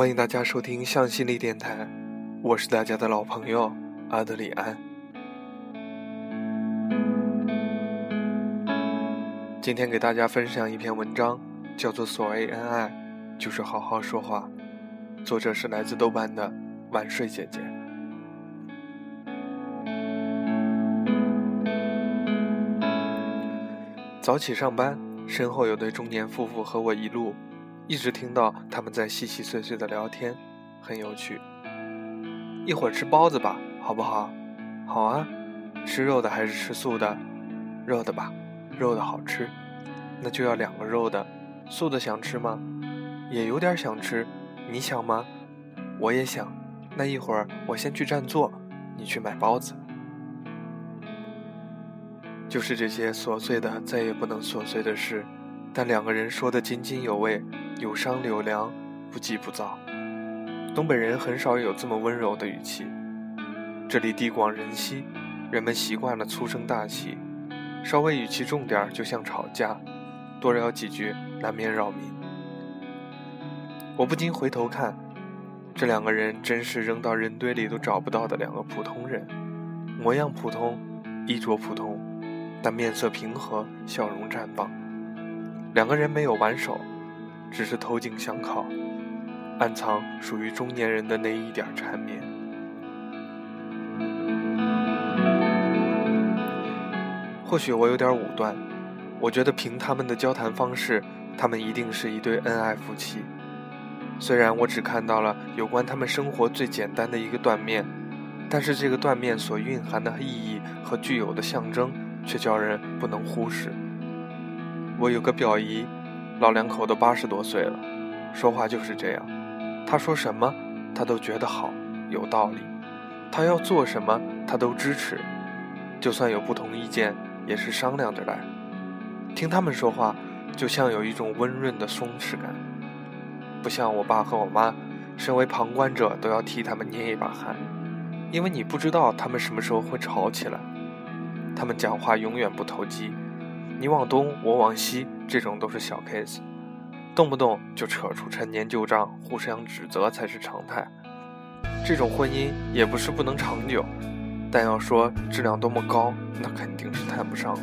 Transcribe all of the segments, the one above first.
欢迎大家收听向心力电台，我是大家的老朋友阿德里安。今天给大家分享一篇文章，叫做《所谓恩爱，就是好好说话》，作者是来自豆瓣的晚睡姐姐。早起上班，身后有对中年夫妇和我一路。一直听到他们在细细碎碎的聊天，很有趣。一会儿吃包子吧，好不好？好啊。吃肉的还是吃素的？肉的吧，肉的好吃。那就要两个肉的。素的想吃吗？也有点想吃。你想吗？我也想。那一会儿我先去占座，你去买包子。就是这些琐碎的，再也不能琐碎的事，但两个人说的津津有味。有商有量，不急不躁。东北人很少有这么温柔的语气。这里地广人稀，人们习惯了粗声大气，稍微语气重点就像吵架，多聊几句难免扰民。我不禁回头看，这两个人真是扔到人堆里都找不到的两个普通人，模样普通，衣着普通，但面色平和，笑容绽放。两个人没有挽手。只是头颈相靠，暗藏属于中年人的那一点缠绵。或许我有点武断，我觉得凭他们的交谈方式，他们一定是一对恩爱夫妻。虽然我只看到了有关他们生活最简单的一个断面，但是这个断面所蕴含的意义和具有的象征，却叫人不能忽视。我有个表姨。老两口都八十多岁了，说话就是这样。他说什么，他都觉得好，有道理。他要做什么，他都支持。就算有不同意见，也是商量着来。听他们说话，就像有一种温润的松弛感，不像我爸和我妈，身为旁观者都要替他们捏一把汗，因为你不知道他们什么时候会吵起来。他们讲话永远不投机。你往东，我往西，这种都是小 case，动不动就扯出陈年旧账，互相指责才是常态。这种婚姻也不是不能长久，但要说质量多么高，那肯定是谈不上了。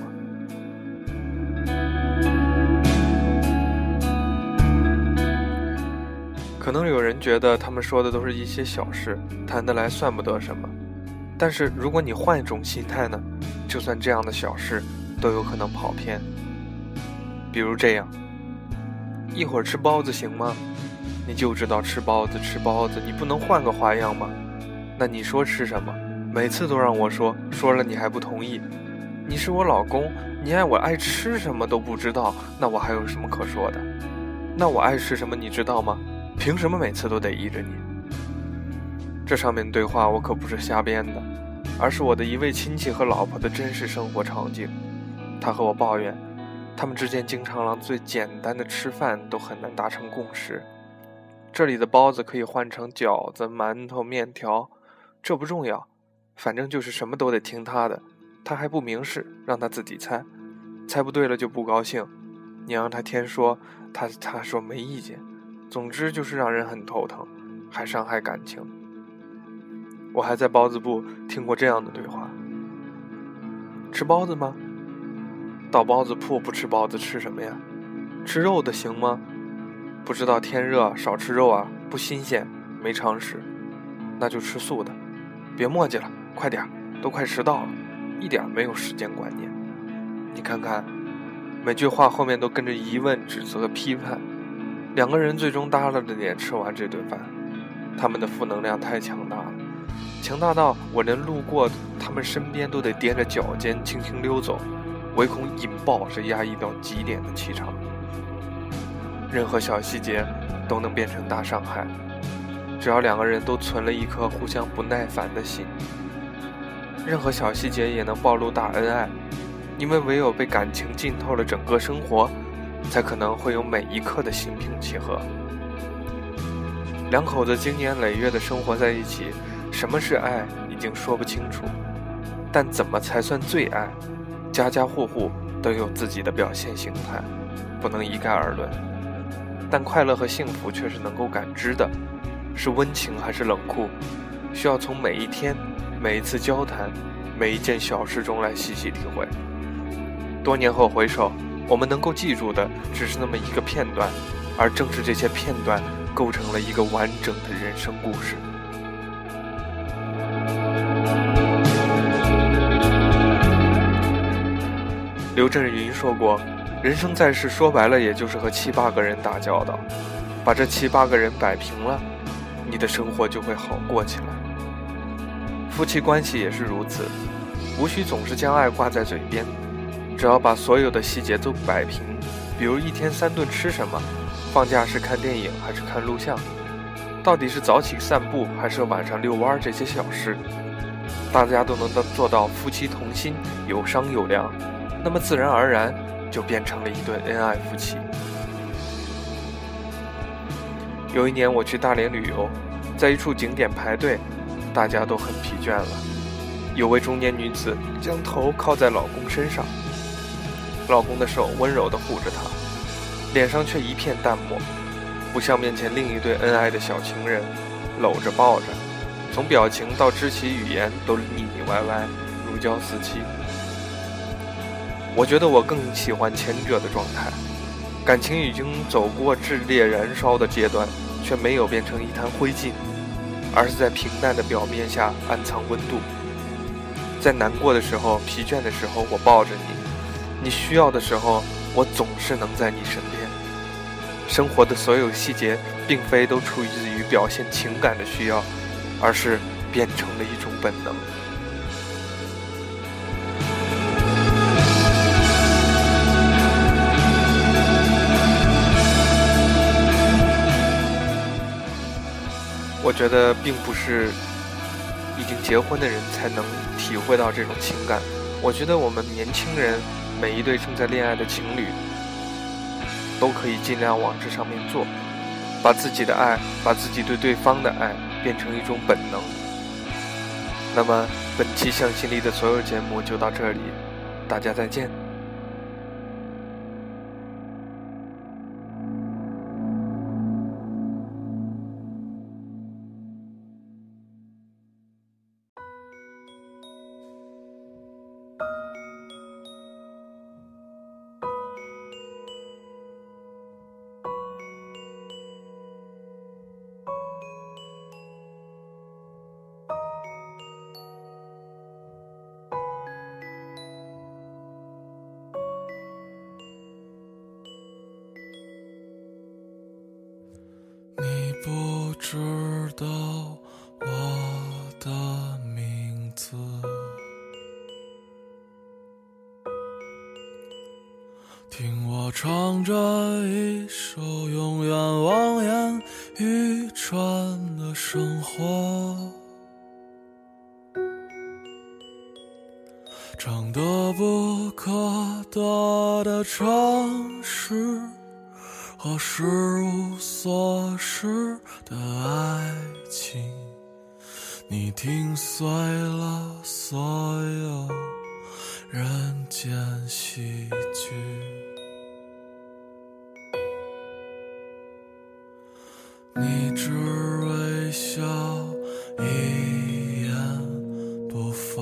可能有人觉得他们说的都是一些小事，谈得来算不得什么。但是如果你换一种心态呢？就算这样的小事。都有可能跑偏，比如这样，一会儿吃包子行吗？你就知道吃包子吃包子，你不能换个花样吗？那你说吃什么？每次都让我说，说了你还不同意。你是我老公，你爱我爱吃什么都不知道，那我还有什么可说的？那我爱吃什么你知道吗？凭什么每次都得依着你？这上面对话我可不是瞎编的，而是我的一位亲戚和老婆的真实生活场景。他和我抱怨，他们之间经常让最简单的吃饭都很难达成共识。这里的包子可以换成饺子、馒头、面条，这不重要，反正就是什么都得听他的。他还不明示，让他自己猜，猜不对了就不高兴。你让他天说，他他说没意见。总之就是让人很头疼，还伤害感情。我还在包子部听过这样的对话：吃包子吗？到包子铺不吃包子吃什么呀？吃肉的行吗？不知道天热少吃肉啊，不新鲜，没常识。那就吃素的。别墨迹了，快点都快迟到了，一点没有时间观念。你看看，每句话后面都跟着疑问、指责、批判。两个人最终耷拉着脸吃完这顿饭，他们的负能量太强大了，强大到我连路过他们身边都得踮着脚尖轻轻溜走。唯恐引爆这压抑到极点的气场，任何小细节都能变成大伤害。只要两个人都存了一颗互相不耐烦的心，任何小细节也能暴露大恩爱。因为唯有被感情浸透了整个生活，才可能会有每一刻的心平气和。两口子经年累月的生活在一起，什么是爱已经说不清楚，但怎么才算最爱？家家户户都有自己的表现形态，不能一概而论。但快乐和幸福却是能够感知的，是温情还是冷酷，需要从每一天、每一次交谈、每一件小事中来细细体会。多年后回首，我们能够记住的只是那么一个片段，而正是这些片段构成了一个完整的人生故事。刘震云说过：“人生在世，说白了，也就是和七八个人打交道。把这七八个人摆平了，你的生活就会好过起来。夫妻关系也是如此，无需总是将爱挂在嘴边，只要把所有的细节都摆平，比如一天三顿吃什么，放假是看电影还是看录像，到底是早起散步还是晚上遛弯，这些小事，大家都能做到夫妻同心，有商有量。”那么自然而然就变成了一对恩爱夫妻。有一年我去大连旅游，在一处景点排队，大家都很疲倦了。有位中年女子将头靠在老公身上，老公的手温柔地护着她，脸上却一片淡漠，不像面前另一对恩爱的小情人，搂着抱着，从表情到肢体语言都腻腻歪歪，如胶似漆。我觉得我更喜欢前者的状态，感情已经走过炽烈燃烧的阶段，却没有变成一滩灰烬，而是在平淡的表面下暗藏温度。在难过的时候、疲倦的时候，我抱着你；你需要的时候，我总是能在你身边。生活的所有细节，并非都出自于表现情感的需要，而是变成了一种本能。我觉得并不是已经结婚的人才能体会到这种情感。我觉得我们年轻人，每一对正在恋爱的情侣，都可以尽量往这上面做，把自己的爱，把自己对对方的爱变成一种本能。那么本期向心力的所有节目就到这里，大家再见。知道我的名字，听我唱着一首永远望眼欲穿的生活，唱得不可得的城市。和失无所失的爱情，你听碎了所有人间喜剧，你只微笑一言不发，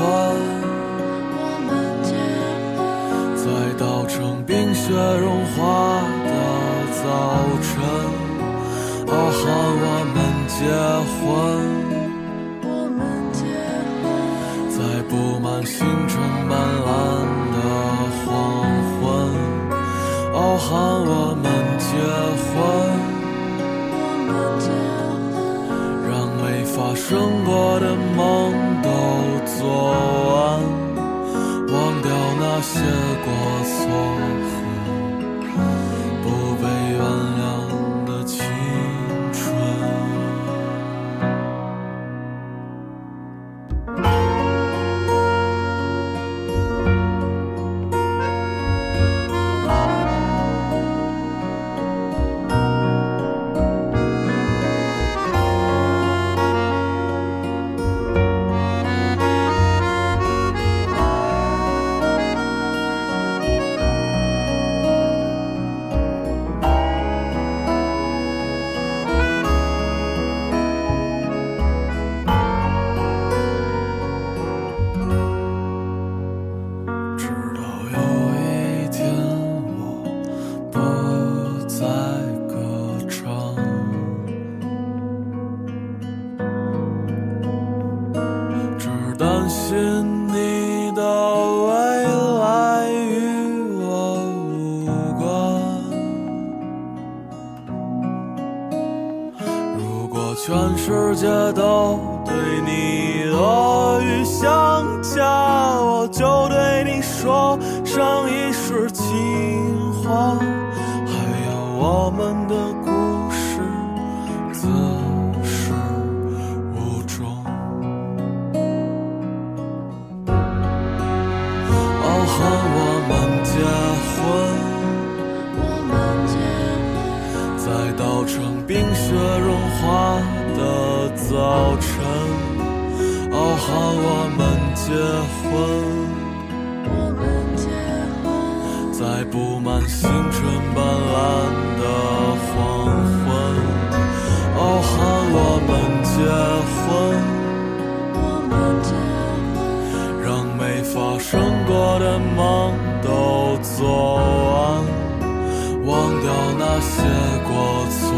婚，在稻城冰雪融化的早晨。哦，喊我们结婚，在布满星辰斑斓的黄昏。哦，喊我们结婚。让没发生过的梦有些过错。信你的未来与我无关。如果。全世界都对你恶语相加，我就对你说上一世情话。还有我们的故事，布满星辰斑斓的黄昏，哦，喊我们结婚。让没发生过的梦都做完，忘掉那些过错。